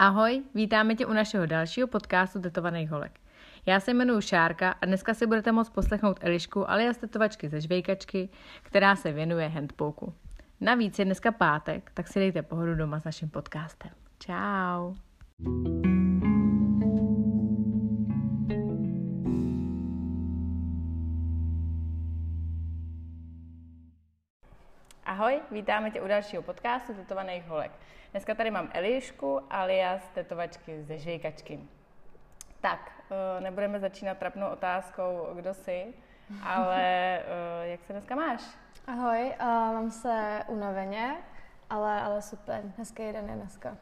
Ahoj, vítáme tě u našeho dalšího podcastu Tetovaných holek. Já se jmenuji Šárka a dneska si budete moct poslechnout Elišku alias tetovačky ze žvejkačky, která se věnuje handpouku. Navíc je dneska pátek, tak si dejte pohodu doma s naším podcastem. Ciao. Ahoj, vítáme tě u dalšího podcastu Tetovaných holek. Dneska tady mám Elišku alias tetovačky ze žvejkačky. Tak, eh, nebudeme začínat trapnou otázkou, kdo jsi, ale eh, jak se dneska máš? Ahoj, uh, mám se unaveně, ale, ale super, hezký den je dneska.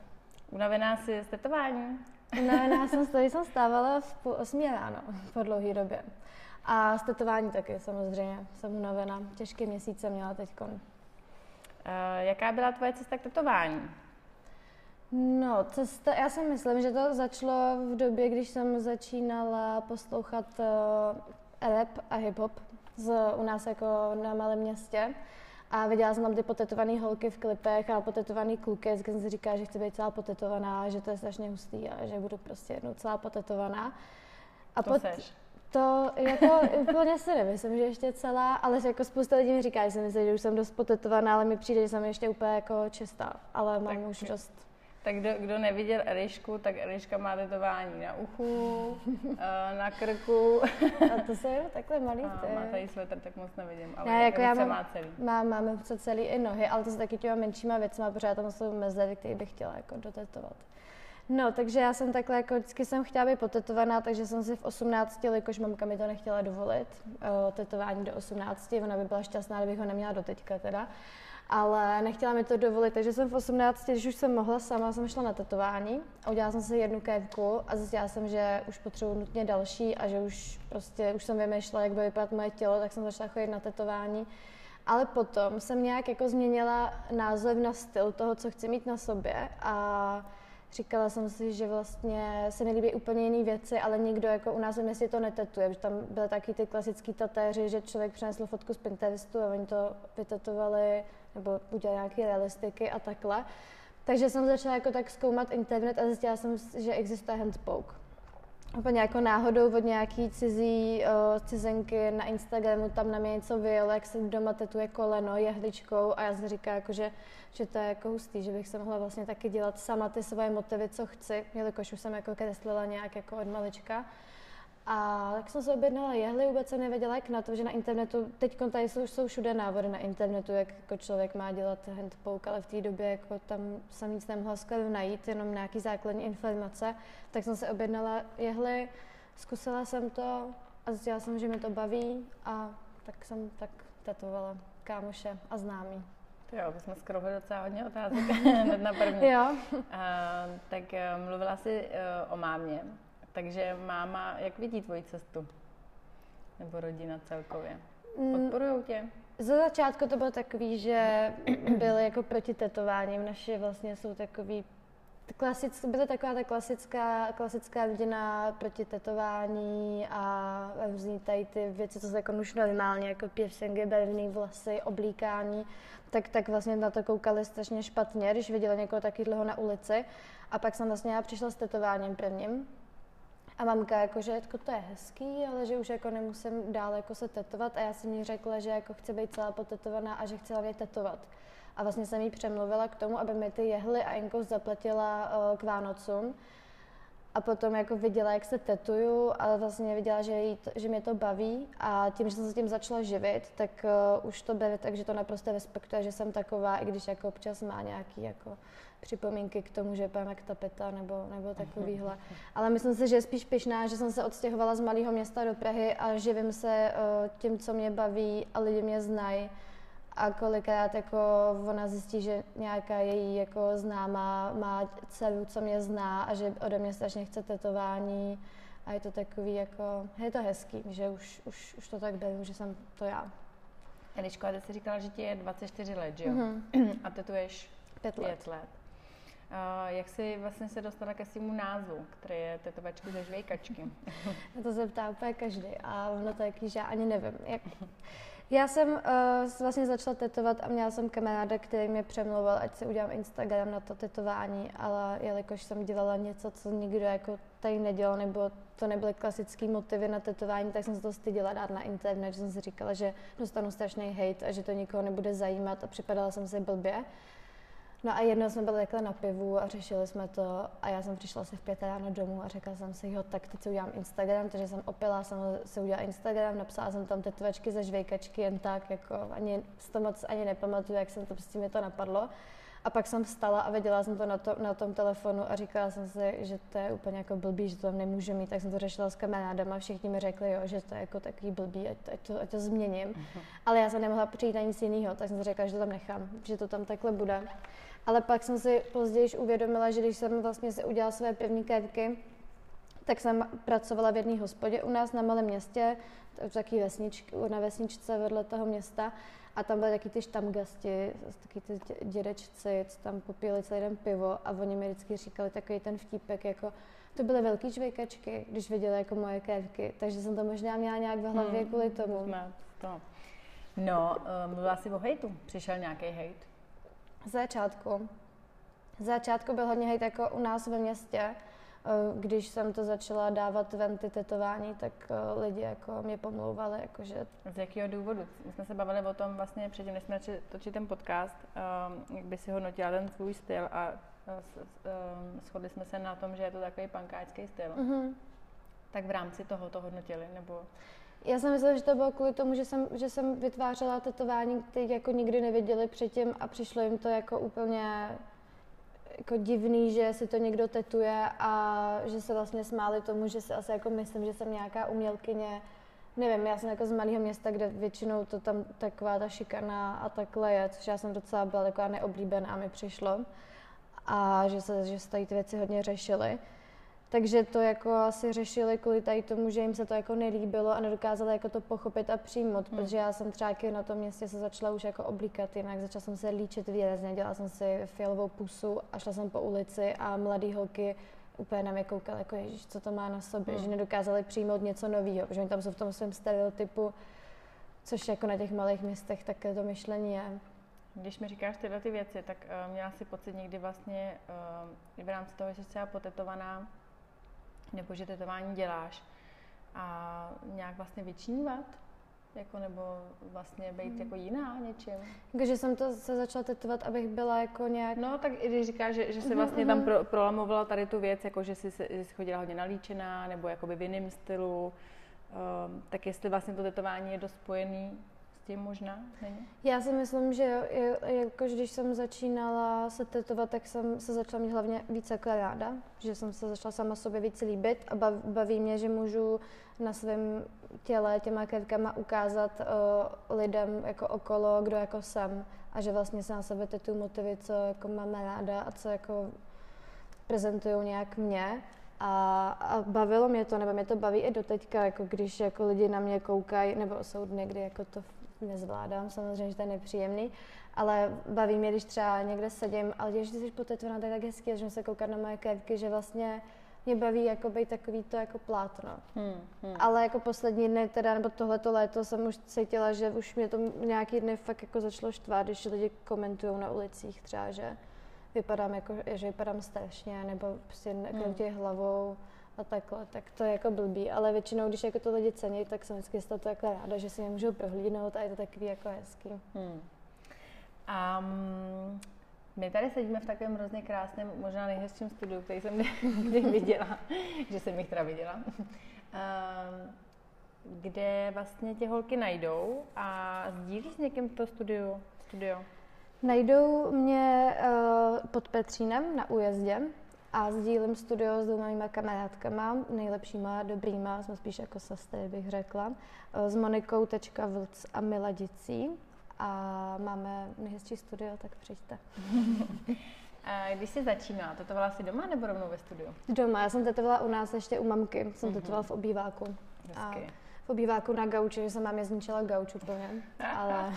Unavená jsi z tetování? Unavená jsem, když jsem stávala v půl osmi ráno po dlouhé době. A z tetování taky samozřejmě, jsem unavená. Těžký měsíc jsem měla teď. Uh, jaká byla tvoje cesta k tetování? No, cesta, já si myslím, že to začalo v době, když jsem začínala poslouchat uh, rap a hip-hop z, u nás jako na malém městě. A viděla jsem tam ty potetované holky v klipech a potetovaný kluky, vždycky jsem si říkala, že chci být celá potetovaná, že to je strašně hustý a že budu prostě jednou celá potetovaná. A to pot, seš. To jako úplně si nemyslím, že ještě celá, ale jako spousta lidí mi říká, že si myslí, že už jsem dost potetovaná, ale mi přijde, že jsem ještě úplně jako čistá, ale mám tak, už dost tak kdo, kdo neviděl Elišku, tak Eliška má tetování na uchu, eh, na krku. A to se jenom takhle malý ty. Má tady svetr, tak moc nevidím, ale ne, jako já mám, má celý. Mám, máme celý i nohy, ale to se taky těma menšíma věcma, pořád tam jsou mezery, které bych chtěla jako dotetovat. No, takže já jsem takhle, jako vždycky jsem chtěla být potetovaná, takže jsem si v 18, jakož mamka mi to nechtěla dovolit, o, tetování do 18, ona by byla šťastná, kdybych ho neměla do teďka teda ale nechtěla mi to dovolit, takže jsem v 18, když už jsem mohla sama, jsem šla na tetování udělala jsem si jednu kévku a zjistila jsem, že už potřebuji nutně další a že už prostě, už jsem vymýšlela, jak bude vypadat moje tělo, tak jsem začala chodit na tetování. Ale potom jsem nějak jako změnila název na styl toho, co chci mít na sobě a říkala jsem si, že vlastně se mi líbí úplně jiné věci, ale nikdo jako u nás v městě to netetuje, tam byly taky ty klasické tatéři, že člověk přinesl fotku z Pinterestu a oni to vytetovali nebo udělali nějaké realistiky a takhle. Takže jsem začala jako tak zkoumat internet a zjistila jsem, že existuje handpoke. Úplně jako náhodou od nějaký cizí uh, cizenky na Instagramu tam na mě něco vyjelo, jak se doma tetuje koleno jehličkou a já jsem říkala, jako, že, že to je jako hustý, že bych se mohla vlastně taky dělat sama ty svoje motivy, co chci, jelikož už jsem jako kreslila nějak jako od malička. A tak jsem se objednala jehly, vůbec jsem nevěděla, jak na to, že na internetu, teď tady jsou, jsou všude návody na internetu, jak jako člověk má dělat handpoke, ale v té době jako tam jsem nic nemohla skoro najít, jenom nějaký základní informace, tak jsem se objednala jehly, zkusila jsem to a zjistila jsem, že mi to baví a tak jsem tak tetovala kámoše a známí. Jo, to jsme skoro docela hodně otázek hned na první. jo. Uh, tak uh, mluvila jsi uh, o mámě. Takže máma, jak vidí tvoji cestu? Nebo rodina celkově? Mm. Podporujou tě? Za začátku to bylo takový, že byly jako proti tetováním. Naše vlastně jsou takový klasic, byla taková ta klasická, klasická rodina proti tetování a různý tady ty věci, co se jako už normálně, jako piercingy, barevné vlasy, oblíkání, tak, tak vlastně na to koukali strašně špatně, když viděli někoho takového na ulici. A pak jsem vlastně já přišla s tetováním prvním, a mamka jako, že jako to je hezký, ale že už jako nemusím dál jako se tetovat a já jsem jí řekla, že jako chci být celá potetovaná a že chci hlavně tetovat. A vlastně jsem jí přemluvila k tomu, aby mi ty jehly a zaplatila uh, k Vánocům. A potom jako viděla, jak se tetuju a vlastně viděla, že, jí to, že mě to baví a tím, že jsem se tím začala živit, tak uh, už to bere tak, že to naprosto respektuje, že jsem taková, i když jako občas má nějaký jako připomínky k tomu, že pojeme jak tapeta nebo, nebo takovýhle. Ale myslím si, že je spíš pyšná, že jsem se odstěhovala z malého města do Prahy a živím se uh, tím, co mě baví a lidi mě znají. A kolikrát jako ona zjistí, že nějaká její jako známá má dceru, co mě zná a že ode mě strašně chce tetování. A je to takový jako, je to hezký, že už, už, už to tak beru, že jsem to já. Eliško, a ty jsi říkala, že ti je 24 let, že jo? Mm-hmm. A tetuješ pět let. Pět let. Uh, jak jsi vlastně se dostala ke svému názvu, který je tetovačky ze žvejkačky? To se ptá úplně každý a ono to jaký, že já ani nevím. Jak... Já jsem uh, vlastně začala tetovat a měla jsem kamaráda, který mě přemlouval, ať si udělám Instagram na to tetování, ale jelikož jsem dělala něco, co nikdo jako tady nedělal, nebo to nebyly klasické motivy na tetování, tak jsem se to styděla dát na internet, že jsem si říkala, že dostanu strašný hate a že to nikoho nebude zajímat a připadala jsem si blbě. No a jednou jsme byli takhle na pivu a řešili jsme to a já jsem přišla asi v pět ráno domů a řekla jsem si, jo, tak teď si udělám Instagram, takže jsem opila, jsem si udělala Instagram, napsala jsem tam tetovačky ze žvejkačky jen tak, jako ani z to moc ani nepamatuju, jak jsem to, prostě mi to napadlo. A pak jsem vstala a viděla jsem to na, to na tom telefonu a říkala jsem si, že to je úplně jako blbý, že to tam nemůžu mít, tak jsem to řešila s kamarádama a všichni mi řekli, jo, že to je jako takový blbý, ať, ať, to, ať to změním. Uh-huh. Ale já jsem nemohla přijít na nic jiného, tak jsem si řekla, že to tam nechám, že to tam takhle bude. Ale pak jsem si později uvědomila, že když jsem vlastně si udělala své první kérky, tak jsem pracovala v jedné hospodě u nás na malém městě, v takové vesničky, na vesničce vedle toho města a tam byly taky ty štamgasti, taky ty dědečci, co tam popíjeli celý den pivo a oni mi vždycky říkali takový ten vtípek, jako to byly velký žvejkačky, když viděli jako moje kérky, takže jsem to možná měla nějak v hlavě hmm, kvůli tomu. To. No, eh, mluvila jsi o hejtu. Přišel nějaký hejt? Z začátku. Z začátku byl hodně hejt jako u nás ve městě. Eh, když jsem to začala dávat ven ty tetování, tak eh, lidi jako mě pomlouvali, jakože... Z jakého důvodu? My jsme se bavili o tom vlastně předtím, než jsme točili ten podcast, jak by si hodnotila ten svůj styl a shodli jsme se na tom, že je to takový pankáčský styl. Mm-hmm. Tak v rámci toho to hodnotili, nebo... Já jsem myslela, že to bylo kvůli tomu, že jsem, že jsem vytvářela tetování, které jako nikdy neviděli předtím a přišlo jim to jako úplně jako divný, že si to někdo tetuje a že se vlastně smáli tomu, že si asi jako myslím, že jsem nějaká umělkyně. Nevím, já jsem jako z malého města, kde většinou to tam taková ta šikana a takhle je, což já jsem docela byla taková neoblíbená mi přišlo. A že se, že se tady ty věci hodně řešily. Takže to jako asi řešili kvůli tady tomu, že jim se to jako nelíbilo a nedokázali jako to pochopit a přijmout, hmm. protože já jsem třeba na tom městě se začala už jako oblíkat jinak, začala jsem se líčit výrazně, dělala jsem si fialovou pusu a šla jsem po ulici a mladý holky úplně na mě koukali, jako ježiš, co to má na sobě, hmm. že nedokázali přijmout něco nového, protože oni tam jsou v tom svém stereotypu, což jako na těch malých městech také to myšlení je. Když mi říkáš tyhle ty věci, tak uh, měla si pocit někdy vlastně uh, v rámci toho, že jsi třeba potetovaná, nebo že tetování děláš a nějak vlastně vyčnívat, jako nebo vlastně být hmm. jako jiná něčím. Takže jsem to se začala tetovat, abych byla jako nějak... No, tak i když říkáš, že, že se mhm, vlastně mm-hmm. tam pro, prolamovala tady tu věc, jako že jsi, že jsi chodila hodně nalíčená, nebo jakoby v jiném stylu, um, tak jestli vlastně to tetování je dost spojený tím možná? Není? Já si myslím, že jo, jakož když jsem začínala se tetovat, tak jsem se začala mít hlavně více jako ráda, že jsem se začala sama sobě víc líbit a baví mě, že můžu na svém těle těma ketkama ukázat uh, lidem jako okolo, kdo jako jsem a že vlastně se na sebe tetuju motivy, co jako máme ráda a co jako prezentují nějak mě. A, a bavilo mě to, nebo mě to baví i doteďka, jako když jako lidi na mě koukají, nebo jsou dny, kdy jako to nezvládám, samozřejmě, že to je nepříjemný, ale baví mě, když třeba někde sedím, ale když jsi potetovaná, tak je tak hezky, že se koukat na moje kérky, že vlastně mě baví jako být takový to jako plátno. Hmm, hmm. Ale jako poslední dny teda, nebo tohleto léto jsem už cítila, že už mě to nějaký dny fakt jako začalo štvát, když lidi komentují na ulicích třeba, že vypadám jako, že vypadám strašně, nebo prostě hmm. hlavou a takhle, tak to je jako blbý, ale většinou, když jako to lidi cení, tak jsem vždycky z toho jako ráda, že si mě můžou prohlídnout a je to takový jako hezký. Hmm. Um, my tady sedíme v takovém hrozně krásném, možná nejhezčím studiu, který jsem kdy viděla, že jsem jich teda viděla, um, kde vlastně tě holky najdou a sdílí s někým to studio? studio? Najdou mě uh, pod Petřínem na újezdě, a sdílím studio s dvěma mýma kamarádkama, nejlepšíma, dobrýma, jsme spíš jako sestry, bych řekla, s Monikou Tečka Vlc a Miladicí. A máme nejhezčí studio, tak přijďte. A když jsi začínala, tetovala jsi doma nebo rovnou ve studiu? Doma, já jsem tetovala u nás ještě u mamky, jsem mm-hmm. tetovala v obýváku. A v obýváku na gauči, že jsem mám zničila gauč úplně, ale,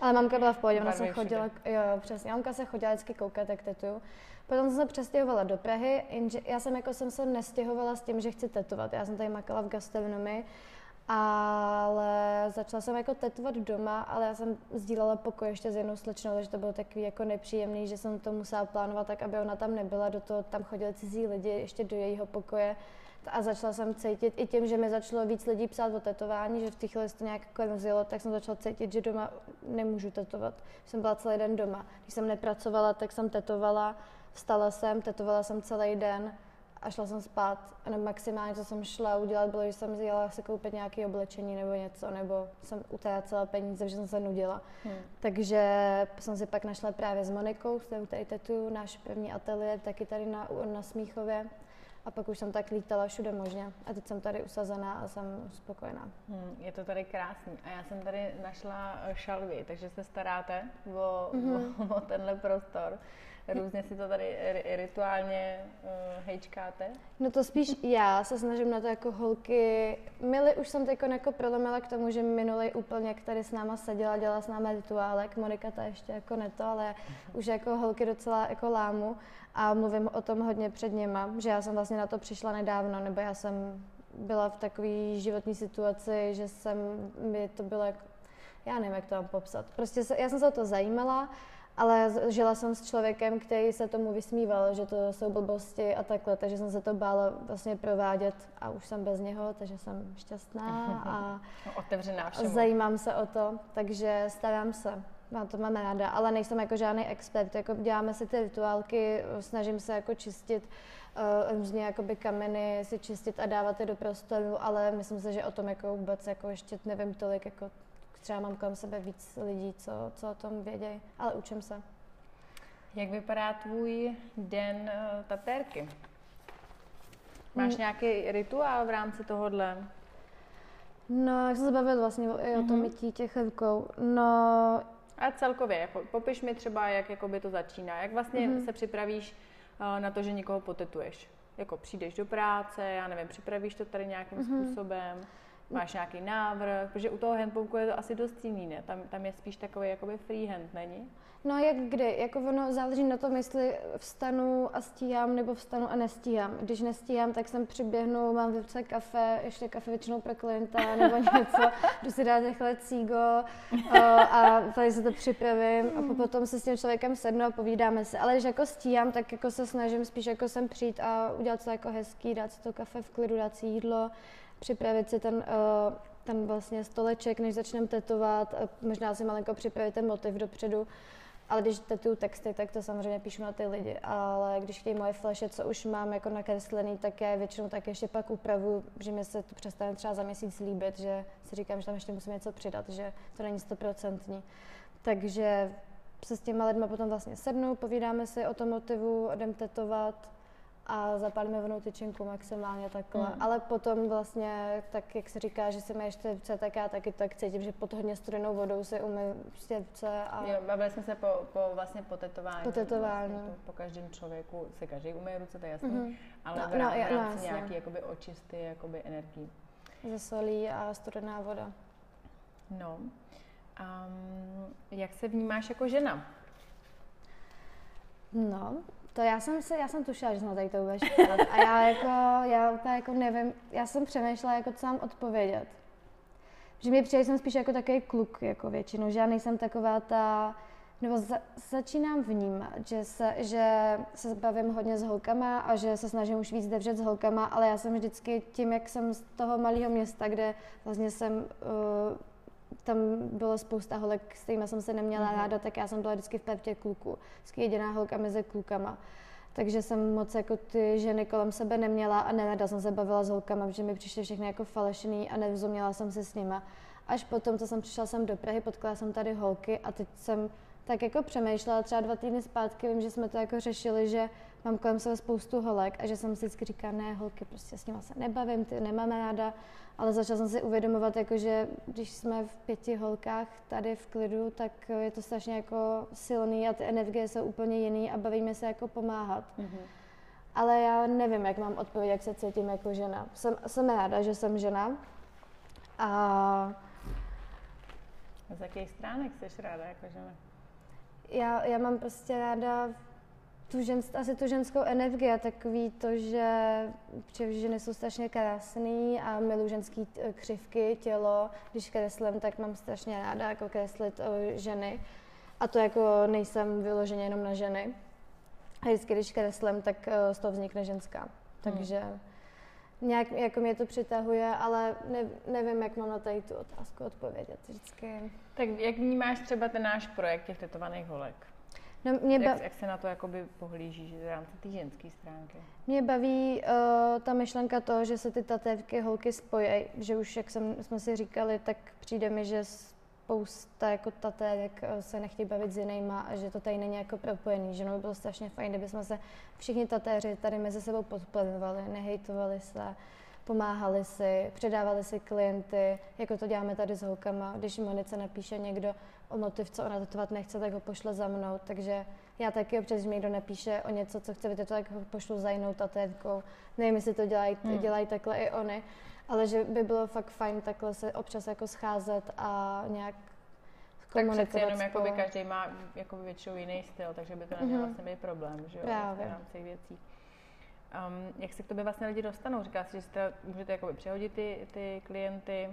ale mamka byla v pohodě, ona se chodila, jo, přesně, mamka se chodila vždycky koukat, jak tetuju. Potom jsem se přestěhovala do Prahy, jenže já jsem jako jsem se nestěhovala s tím, že chci tetovat. Já jsem tady makala v gastronomii ale začala jsem jako tetovat doma, ale já jsem sdílela pokoj ještě s jednou slečnou, takže to bylo takový jako nepříjemný, že jsem to musela plánovat tak, aby ona tam nebyla, do toho tam chodili cizí lidi ještě do jejího pokoje a začala jsem cítit i tím, že mi začalo víc lidí psát o tetování, že v té chvíli to nějak klenzilo, tak jsem začala cítit, že doma nemůžu tetovat. Jsem byla celý den doma. Když jsem nepracovala, tak jsem tetovala, vstala jsem, tetovala jsem celý den a šla jsem spát. A maximálně, co jsem šla udělat, bylo, že jsem jela se koupit nějaké oblečení nebo něco, nebo jsem utrácela peníze, že jsem se nudila. Hmm. Takže jsem si pak našla právě s Monikou, s kterou tady tetuju, náš první ateliér, taky tady na, na Smíchově. A pak už jsem tak lítala všude možně. A teď jsem tady usazená a jsem spokojená. Hmm, je to tady krásný. A já jsem tady našla šalvy, takže se staráte o, mm-hmm. o, o tenhle prostor. Různě si to tady rituálně uh, hejčkáte? No to spíš já se snažím na to jako holky. Mili už jsem teď jako prolomila k tomu, že minulý úplně, jak tady s náma seděla, dělala s náma rituálek. Monika ta ještě jako ne to, ale už jako holky docela jako lámu a mluvím o tom hodně před něma, že já jsem vlastně na to přišla nedávno, nebo já jsem byla v takové životní situaci, že jsem, mi to bylo jako, já nevím, jak to mám popsat. Prostě se, já jsem se o to zajímala, ale žila jsem s člověkem, který se tomu vysmíval, že to jsou blbosti a takhle, takže jsem se to bála vlastně provádět a už jsem bez něho, takže jsem šťastná a otevřená všemu. zajímám se o to, takže starám se. Já to mám ráda, ale nejsem jako žádný expert, jako děláme si ty rituálky, snažím se jako čistit uh, různě jakoby kameny, si čistit a dávat je do prostoru, ale myslím si, že o tom jako vůbec jako ještě nevím tolik, jako třeba mám kolem sebe víc lidí, co, co o tom vědějí, ale učím se. Jak vypadá tvůj den uh, tatérky? Máš hmm. nějaký rituál v rámci tohohle? No, jak jsem se bavil vlastně i o tom mm-hmm. mytí těch rukou. No, a celkově, jako, popiš mi třeba, jak jakoby to začíná. Jak vlastně mm-hmm. se připravíš uh, na to, že někoho potetuješ? Jako přijdeš do práce, já nevím, připravíš to tady nějakým mm-hmm. způsobem? Máš nějaký návrh? Protože u toho handpouku je to asi dost jiný, ne? Tam, tam je spíš takový jakoby freehand, není? No jak kdy, jako ono záleží na tom, jestli vstanu a stíhám, nebo vstanu a nestíhám. Když nestíhám, tak jsem přiběhnu, mám v ruce kafe, ještě kafe většinou pro klienta nebo něco, jdu si dát rychle cígo a tady se to připravím a potom se s tím člověkem sednu a povídáme se. Ale když jako stíhám, tak jako se snažím spíš jako sem přijít a udělat to jako hezký, dát si to kafe v klidu, dát si jídlo, připravit si ten, uh, ten vlastně stoleček, než začneme tetovat, možná si malinko připravit ten motiv dopředu. Ale když tetuju texty, tak to samozřejmě píšu na ty lidi. Ale když chtějí moje flashe, co už mám jako nakreslený, tak já je většinou tak ještě pak upravu, že mi se to přestane třeba za měsíc líbit, že si říkám, že tam ještě musím něco přidat, že to není stoprocentní. Takže se s těma lidma potom vlastně sednu, povídáme si o tom motivu, jdem tetovat, a zapálíme vonou tyčinku maximálně takhle. Mm. Ale potom vlastně, tak jak se říká, že se mi ještě ruce, tak já taky tak cítím, že pod hodně studenou vodou si umyju prostě ruce. A... Jo, bavili jsme se po, po vlastně po tetování. Po tetování. Vlastně po každém člověku se každý umyje ruce, to je jasný. Mm-hmm. Ale no, v, rám, no, rámci no, nějaký jakoby očisty, jakoby energii. Ze solí a studená voda. No. Um, jak se vnímáš jako žena? No, to já jsem se, já jsem tušila, že jsem tady to budeš A já jako, já úplně jako nevím, já jsem přemýšlela, jako co mám odpovědět. Že mi přijde, jsem spíš jako takový kluk, jako většinou, že já nejsem taková ta, nebo za, začínám vnímat, že se, že se bavím hodně s holkama a že se snažím už víc devřet s holkama, ale já jsem vždycky tím, jak jsem z toho malého města, kde vlastně jsem uh, tam bylo spousta holek, s kterými jsem se neměla mm-hmm. ráda, tak já jsem byla vždycky v partě kluků. Vždycky jediná holka mezi klukama. Takže jsem moc jako ty ženy kolem sebe neměla a nerada jsem se bavila s holkama, protože mi přišly všechny jako falešný a nerozuměla jsem se s nima. Až potom, co jsem přišla sem do Prahy, potkala jsem tady holky a teď jsem tak jako přemýšlela třeba dva týdny zpátky, vím, že jsme to jako řešili, že mám kolem sebe spoustu holek a že jsem si vždycky říkala, ne, holky, prostě s nimi se nebavím, ty nemáme ráda, ale začala jsem si uvědomovat, jako, že když jsme v pěti holkách tady v klidu, tak je to strašně jako silný a ty energie jsou úplně jiný a bavíme se jako pomáhat. Mm-hmm. Ale já nevím, jak mám odpovědět, jak se cítím jako žena. Jsem, jsem ráda, že jsem žena. A... Z jakých stránek jsi ráda jako žena? Já, já mám prostě ráda tu žen, asi tu ženskou energii a takový to, že, že ženy jsou strašně krásný a miluji ženský křivky, tělo. Když kreslím, tak mám strašně ráda jako kreslit o ženy. A to jako nejsem vyloženě jenom na ženy. A vždycky, když kreslím, tak z toho vznikne ženská. Hmm. Takže hmm. nějak jako mě to přitahuje, ale ne, nevím, jak mám na tady tu otázku odpovědět vždycky. Tak jak vnímáš třeba ten náš projekt těch tetovaných holek? No, mě ba- jak, jak se na to jakoby pohlížíš v rámci té ženské stránky? Mě baví uh, ta myšlenka toho, že se ty tatévky holky spojí, že už, jak jsem, jsme si říkali, tak přijde mi, že spousta jako tatérek eh, se nechtějí bavit s jinýma a že to tady není jako propojený, že no by bylo strašně fajn, kdyby jsme se všichni tatéři tady mezi sebou podporovali, nehejtovali se, pomáhali si, předávali si klienty, jako to děláme tady s holkama. Když Monice napíše někdo o motiv, co ona tetovat nechce, tak ho pošle za mnou. Takže já taky občas, když mi někdo napíše o něco, co chce vytetovat, tak ho pošlu za jinou tatérkou. Nevím, jestli to dělají, hmm. dělají takhle i oni, ale že by bylo fakt fajn takhle se občas jako scházet a nějak komunikovat. Tak přeci jenom jakoby každý má jakoby většinou jiný styl, takže by to neměl mm-hmm. vlastně být problém, že jo, v rámci věcí. Um, jak se k tobě vlastně lidi dostanou? Říká si, že jste, můžete jakoby přehodit ty, ty klienty.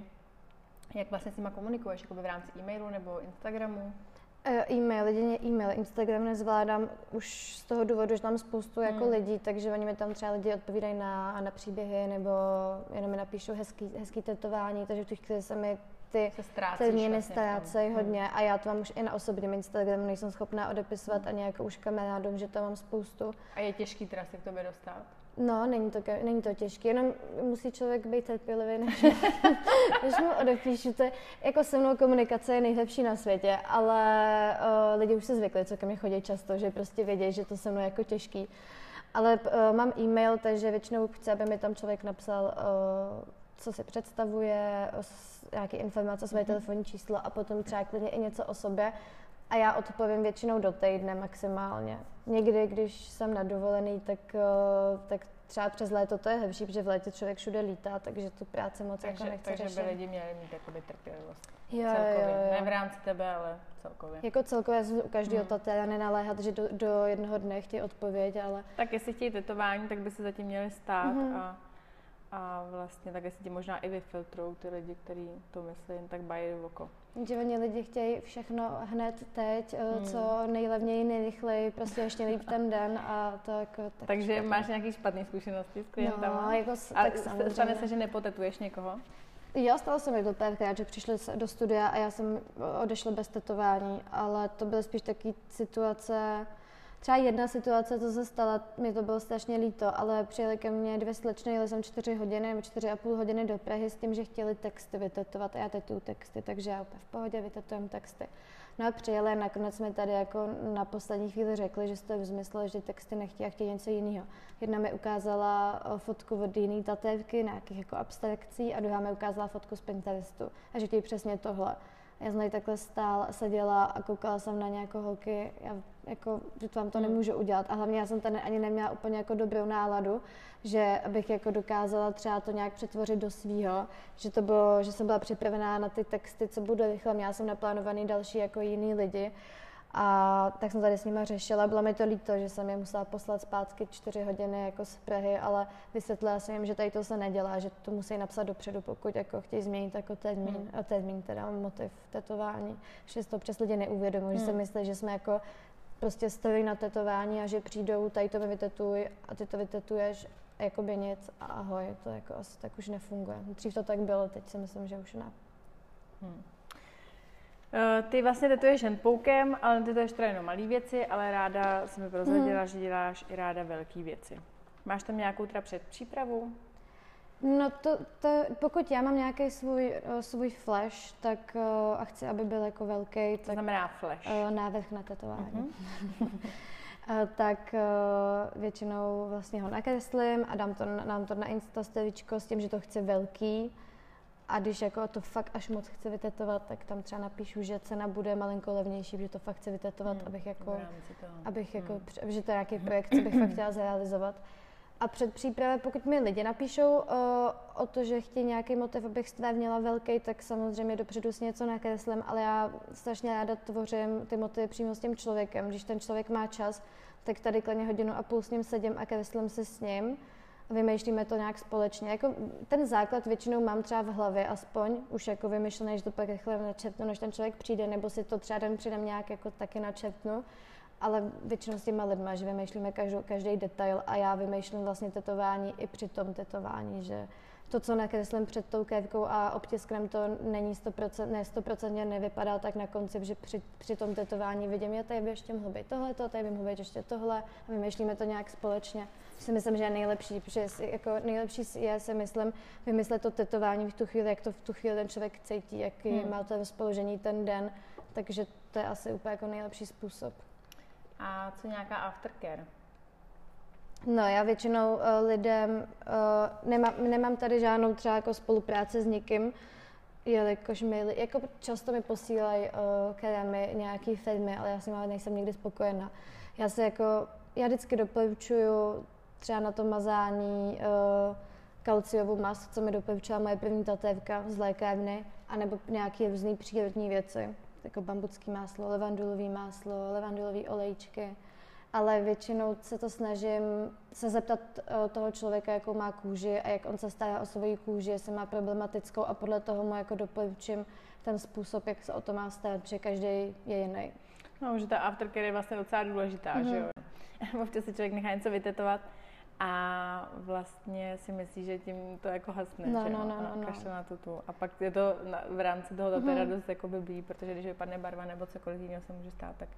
Jak vlastně s nimi komunikuješ? Jakoby v rámci e-mailu nebo Instagramu? E, e-mail, jedině e-mail. Instagram nezvládám už z toho důvodu, že tam spoustu jako hmm. lidí, takže oni mi tam třeba lidi odpovídají na, na příběhy nebo jenom mi napíšou hezký, hezký tetování, takže v tu chvíli se mi ty termíny vlastně ztrácejí hmm. hodně a já to mám už i na osobním Instagramu, nejsem schopná odepisovat hmm. ani jako už kamarádům, že to mám spoustu. A je těžký teda se k tobě dostat? No, není to, není to těžké, jenom musí člověk být trpělivý, než, než mu odepíšu. To je, jako se mnou komunikace je nejlepší na světě, ale uh, lidi už se zvykli, co ke mně chodí často, že prostě vědí, že to se mnou je jako těžký. Ale uh, mám e-mail, takže většinou chci, aby mi tam člověk napsal, uh, co si představuje, nějaké informace, své mm-hmm. telefonní číslo a potom třeba klidně i něco o sobě. A já odpovím většinou do týdne maximálně. Někdy, když jsem na dovolený, tak, eh, tak třeba přes léto to je lepší, protože v létě člověk všude lítá, takže tu práci moc takže, jako nechce takže řešit. by lidi měli mít jakoby trpělivost. Jo, celkově. Jo, jo. Ne v rámci tebe, ale celkově. Jako celkově u každého hmm. tatéra nenaléhat, že do, do jednoho dne chtějí odpověď, ale... Tak jestli chtějí tetování, tak by se zatím měli stát hmm. a a vlastně tak si ti možná i vyfiltrou ty lidi, kteří to myslí jen tak bají do oko. Že oni lidi chtějí všechno hned teď, eh, hmm. co nejlevněji, nejrychleji, prostě ještě líp ten den a to jako... Tak Takže špatný. máš nějaký špatné zkušenosti s klientama? No, jako, a tak stane se, že nepotetuješ někoho? Jo, stalo se mi to párkrát, že přišli do studia a já jsem odešla bez tetování, ale to byly spíš takové situace, Třeba jedna situace, co se stala, mi to bylo strašně líto, ale přijeli ke mně dvě slečny, jeli jsem čtyři hodiny nebo čtyři a půl hodiny do Prahy s tím, že chtěli texty vytetovat a já tetuju texty, takže já v pohodě vytetujem texty. No a přijeli a nakonec mi tady jako na poslední chvíli řekli, že jste vzmysleli, že texty nechtějí a chtějí něco jiného. Jedna mi ukázala fotku od jiné tatévky, nějakých jako abstrakcí a druhá mi ukázala fotku z Pinterestu a že chtějí přesně tohle. Já jsem tady takhle stál, seděla a koukala jsem na nějakou holky, já jako, že to vám to hmm. nemůžu udělat. A hlavně já jsem tady ani neměla úplně jako dobrou náladu, že abych jako dokázala třeba to nějak přetvořit do svýho, že to bylo, že jsem byla připravená na ty texty, co bude rychle. Měla jsem naplánovaný další jako jiný lidi. A tak jsem tady s nimi řešila. Bylo mi to líto, že jsem je musela poslat zpátky čtyři hodiny jako z Prahy, ale vysvětlila jsem jim, že tady to se nedělá, že to musí napsat dopředu, pokud jako chtějí změnit jako termín, hmm. termín teda motiv tetování. Že to občas lidi neuvědomují, hmm. že si hmm. myslí, že jsme jako prostě stojí na tetování a že přijdou, tady to vytetuj a ty to vytetuješ jakoby nic a ahoj, to jako asi tak už nefunguje. Dřív to tak bylo, teď si myslím, že už ne. Hmm. Eh, ty vlastně tetuješ handpoukem, ale ty tetuješ teda jenom malé věci, ale ráda jsem mi prozradila, mm. že děláš i ráda velké věci. Máš tam nějakou teda předpřípravu? No to, to, pokud já mám nějaký svůj, uh, svůj flash, tak uh, a chci, aby byl jako velký, tak... To znamená flash? Návrh na tetování. Uh-huh. uh, tak uh, většinou vlastně ho nakreslím a dám to, dám to na Insta s tím, že to chci velký a když jako to fakt až moc chci vytetovat, tak tam třeba napíšu, že cena bude malinko levnější, že to fakt chci vytetovat, hmm, abych jako, abych jako, hmm. že to je nějaký projekt, co bych fakt chtěla zrealizovat. A před přípravou, pokud mi lidi napíšou o, o to, že chtějí nějaký motiv, abych stvárnila velký, tak samozřejmě dopředu si něco nakreslím, ale já strašně ráda tvořím ty motivy přímo s tím člověkem. Když ten člověk má čas, tak tady klidně hodinu a půl s ním sedím a kreslím si s ním vymýšlíme to nějak společně. Jako ten základ většinou mám třeba v hlavě aspoň, už jako vymyšlený, že to pak rychle načetnu, než ten člověk přijde, nebo si to třeba den předem nějak jako taky načetnu ale většinou s těma lidma, že vymýšlíme každou, každý detail a já vymýšlím vlastně tetování i při tom tetování, že to, co nakreslím před tou kévkou a obtiskem, to není 100%, ne 100% nevypadá tak na konci, že při, při tom tetování vidím, já tady by ještě mohlo být tohle, to, tady by mohlo být ještě tohle a vymýšlíme to nějak společně. Si myslím, že je nejlepší, protože jako nejlepší je, si myslím, vymyslet to tetování v tu chvíli, jak to v tu chvíli ten člověk cítí, jaký hmm. má to rozpoložení ten den, takže to je asi úplně jako nejlepší způsob. A co nějaká aftercare? No, já většinou uh, lidem, uh, nemám, nemám tady žádnou třeba jako spolupráci s nikým, jelikož mi, jako často mi posílají uh, krémy nějaký firmy, ale já s nimi nejsem nikdy spokojená. Já se jako, já vždycky doporučuju třeba na to mazání uh, kalciovou masu, co mi doporučila moje první tatévka z lékárny, anebo nějaké různé přírodní věci jako bambucký máslo, levandulový máslo, levandulový olejčky, ale většinou se to snažím se zeptat uh, toho člověka, jakou má kůži a jak on se stará o svoji kůži, jestli má problematickou a podle toho mu jako doporučím ten způsob, jak se o to má starat, protože každý je jiný. No, že ta aftercare je vlastně docela důležitá, mm-hmm. že jo? Občas si člověk nechá něco vytetovat a vlastně si myslí, že tím to jako hasne, no, že no, no, no, no. na tu tu. A pak je to na, v rámci toho to mm-hmm. dost jako blbý, protože když vypadne barva nebo cokoliv jiného se může stát, tak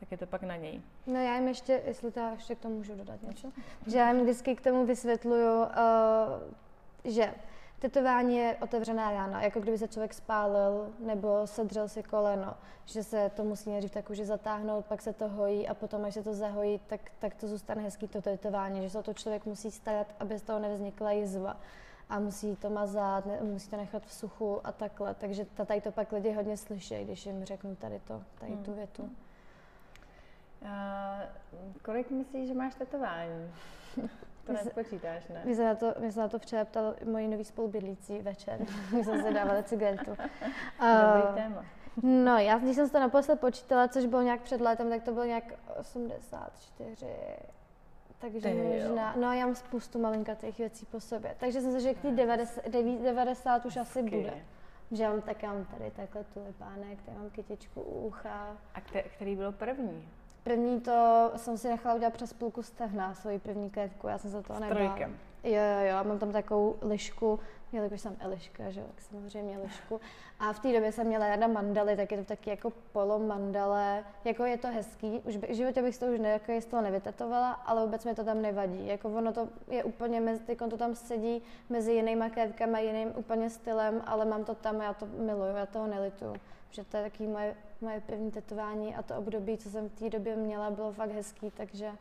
tak je to pak na něj. No já jim ještě, jestli to ještě k tomu můžu dodat něco, že já jim vždycky k tomu vysvětluju, uh, že Tetování je otevřená rána, jako kdyby se člověk spálil nebo sedřel si koleno, že se to musí nejdřív tak už zatáhnout, pak se to hojí a potom, až se to zahojí, tak, tak to zůstane hezký to tetování, že se o to člověk musí starat, aby z toho nevznikla jizva a musí to mazat, ne, musí to nechat v suchu a takhle. Takže tady to pak lidi hodně slyší, když jim řeknu tady to, tady tu hmm. větu. Uh, kolik myslíš, že máš tetování? To nespočítáš, ne? My se na to, my se na to včera ptal moji nový spolubydlící večer. My jsme se dávali cigaretu. Dobrý uh, téma. No, já, když jsem to naposled počítala, což bylo nějak před létem, tak to bylo nějak 84. Takže možná, no já mám spoustu malinkatých věcí po sobě. Takže jsem se že k té 90, 90 už asi bude. Že já mám tak, já mám tady takhle tulipánek, tady mám kytičku u ucha. A který byl první? První to jsem si nechala udělat přes půlku stehna, svoji první kévku, já jsem se toho nebála. Jo, jo, jo, mám tam takovou lišku, jelikož jsem Eliška, že jo, tak samozřejmě lišku. A v té době jsem měla ráda mandaly, tak je to taky jako polo mandale, jako je to hezký, už by, v životě bych to už ne, jako z toho nevytetovala, ale vůbec mi to tam nevadí. Jako ono to je úplně, mezi, to tam sedí mezi jinýma kévkama, jiným úplně stylem, ale mám to tam, já to miluju, já toho nelituju že to je taky moje, moje první tetování a to období, co jsem v té době měla, bylo fakt hezký, takže...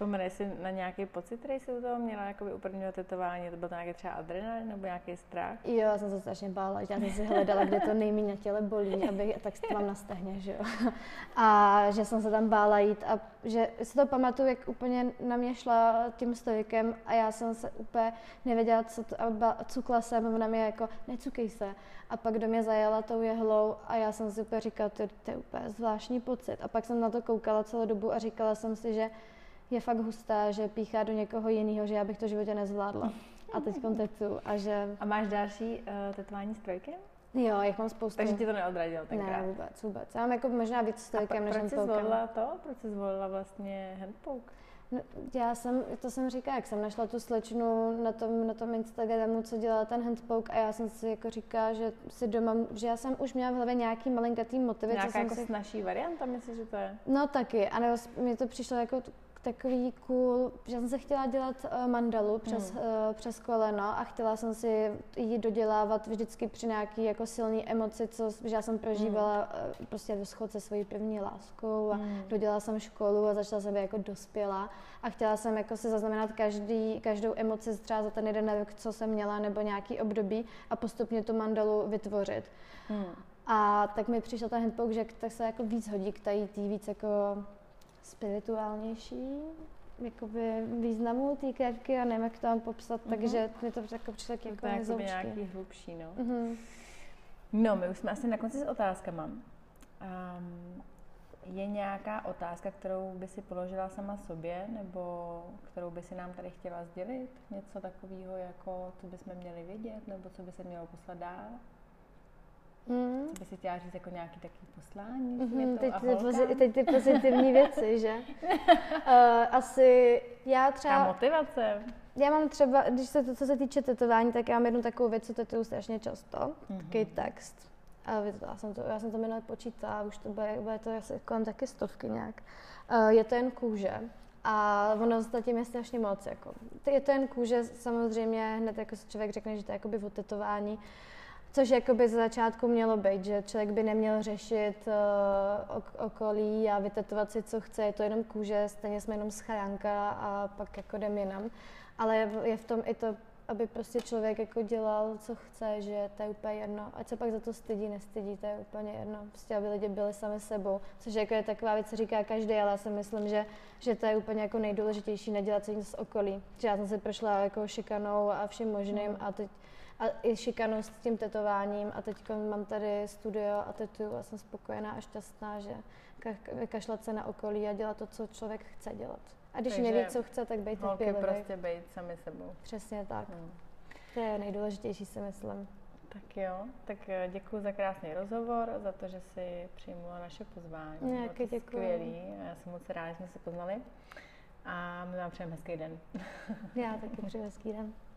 Vzpomeneš si na nějaký pocit, který jsi u toho měla jakoby u prvního tetování? To byl to nějaký třeba adrenalin nebo nějaký strach? Jo, já jsem se strašně bála, že já jsem si hledala, kde to nejméně na těle bolí, aby, tak to mám na stehně, že jo. A že jsem se tam bála jít a že si to pamatuju, jak úplně na mě šla tím stojikem a já jsem se úplně nevěděla, co to, a cukla jsem, ona mě jako, necukej se. A pak do mě zajela tou jehlou a já jsem si úplně říkala, to, to je úplně zvláštní pocit. A pak jsem na to koukala celou dobu a říkala jsem si, že je fakt hustá, že píchá do někoho jiného, že já bych to v životě nezvládla. A teď tetu a že... A máš další uh, tetování s trojkem? Jo, jak mám spoustu. Takže ti to neodradilo tenkrát? Ne, vůbec, vůbec. Já mám jako možná víc s trojkem než proč jsi zvolila to? Proč jsi zvolila vlastně handpoke? No, já jsem, to jsem říkala, jak jsem našla tu slečnu na tom, na tom Instagramu, co dělala ten handpoke a já jsem si jako říkala, že si doma, že já jsem už měla v hlavě nějaký malinkatý motivy. Nějaká jsem jako si... snažší varianta, myslíš, že to je? No taky, a nebo mi to přišlo jako takový cool, že jsem se chtěla dělat uh, mandalu přes, hmm. uh, přes koleno a chtěla jsem si ji dodělávat vždycky při nějaký jako silný emoci, co, že já jsem prožívala hmm. uh, prostě rozchod se svojí první láskou a hmm. dodělala jsem školu a začala jsem být jako dospělá a chtěla jsem jako si zaznamenat každý, každou emoci třeba za ten jeden rok, co jsem měla nebo nějaký období a postupně tu mandalu vytvořit. Hmm. A tak mi přišel ten handpoke, že tak se jako víc hodí k tady víc jako spirituálnější jakoby významu té kévky a nevím, jak to mám popsat, uh-huh. takže mi to jako přišlo jako to je nějaký hlubší, no. Uh-huh. No, my už jsme asi na konci s otázkama. Um, Je nějaká otázka, kterou by si položila sama sobě, nebo kterou by si nám tady chtěla sdělit? Něco takového, jako co bychom měli vědět, nebo co by se mělo poslat dál? Mm. Co by si chtěla říct jako nějaký takový poslání mm-hmm, teď, ty pozi- teď ty pozitivní věci, že? uh, asi já třeba... A motivace. Já mám třeba, když se to, co se týče tetování, tak já mám jednu takovou věc, co tetuju strašně často, mm-hmm. takový text. A já jsem to, já jsem to minule počítala, už to bude, bude to asi kolem taky stovky nějak. Uh, je to jen kůže. A ono zatím je strašně moc. Jako. Je to jen kůže, samozřejmě hned jako se člověk řekne, že to je jakoby o tetování. Což jakoby z začátku mělo být, že člověk by neměl řešit uh, ok- okolí a vytetovat si, co chce, je to jenom kůže, stejně jsme jenom schránka a pak jako jdem jinam. Ale je v tom i to, aby prostě člověk jako dělal, co chce, že to je úplně jedno. Ať se pak za to stydí, nestydí, to je úplně jedno. Prostě aby lidi byli sami sebou, což jako je taková věc, co říká každý, ale já si myslím, že, že to je úplně jako nejdůležitější, nedělat se nic z okolí. Že já jsem si prošla jako šikanou a vším možným a teď a i šikanu s tím tetováním a teď mám tady studio a tetuju a jsem spokojená a šťastná, že vykašlat se na okolí a dělat to, co člověk chce dělat. A když Takže neví, co chce, tak být trpělivý. prostě být sami sebou. Přesně tak. Hmm. To je nejdůležitější, si myslím. Tak jo, tak eh, děkuji za krásný rozhovor, za to, že jsi přijmula naše pozvání. Nějaký děkuji. Skvělý, já jsem moc ráda, že jsme se poznali. A my vám přejeme hezký den. Já taky přeji hezký den.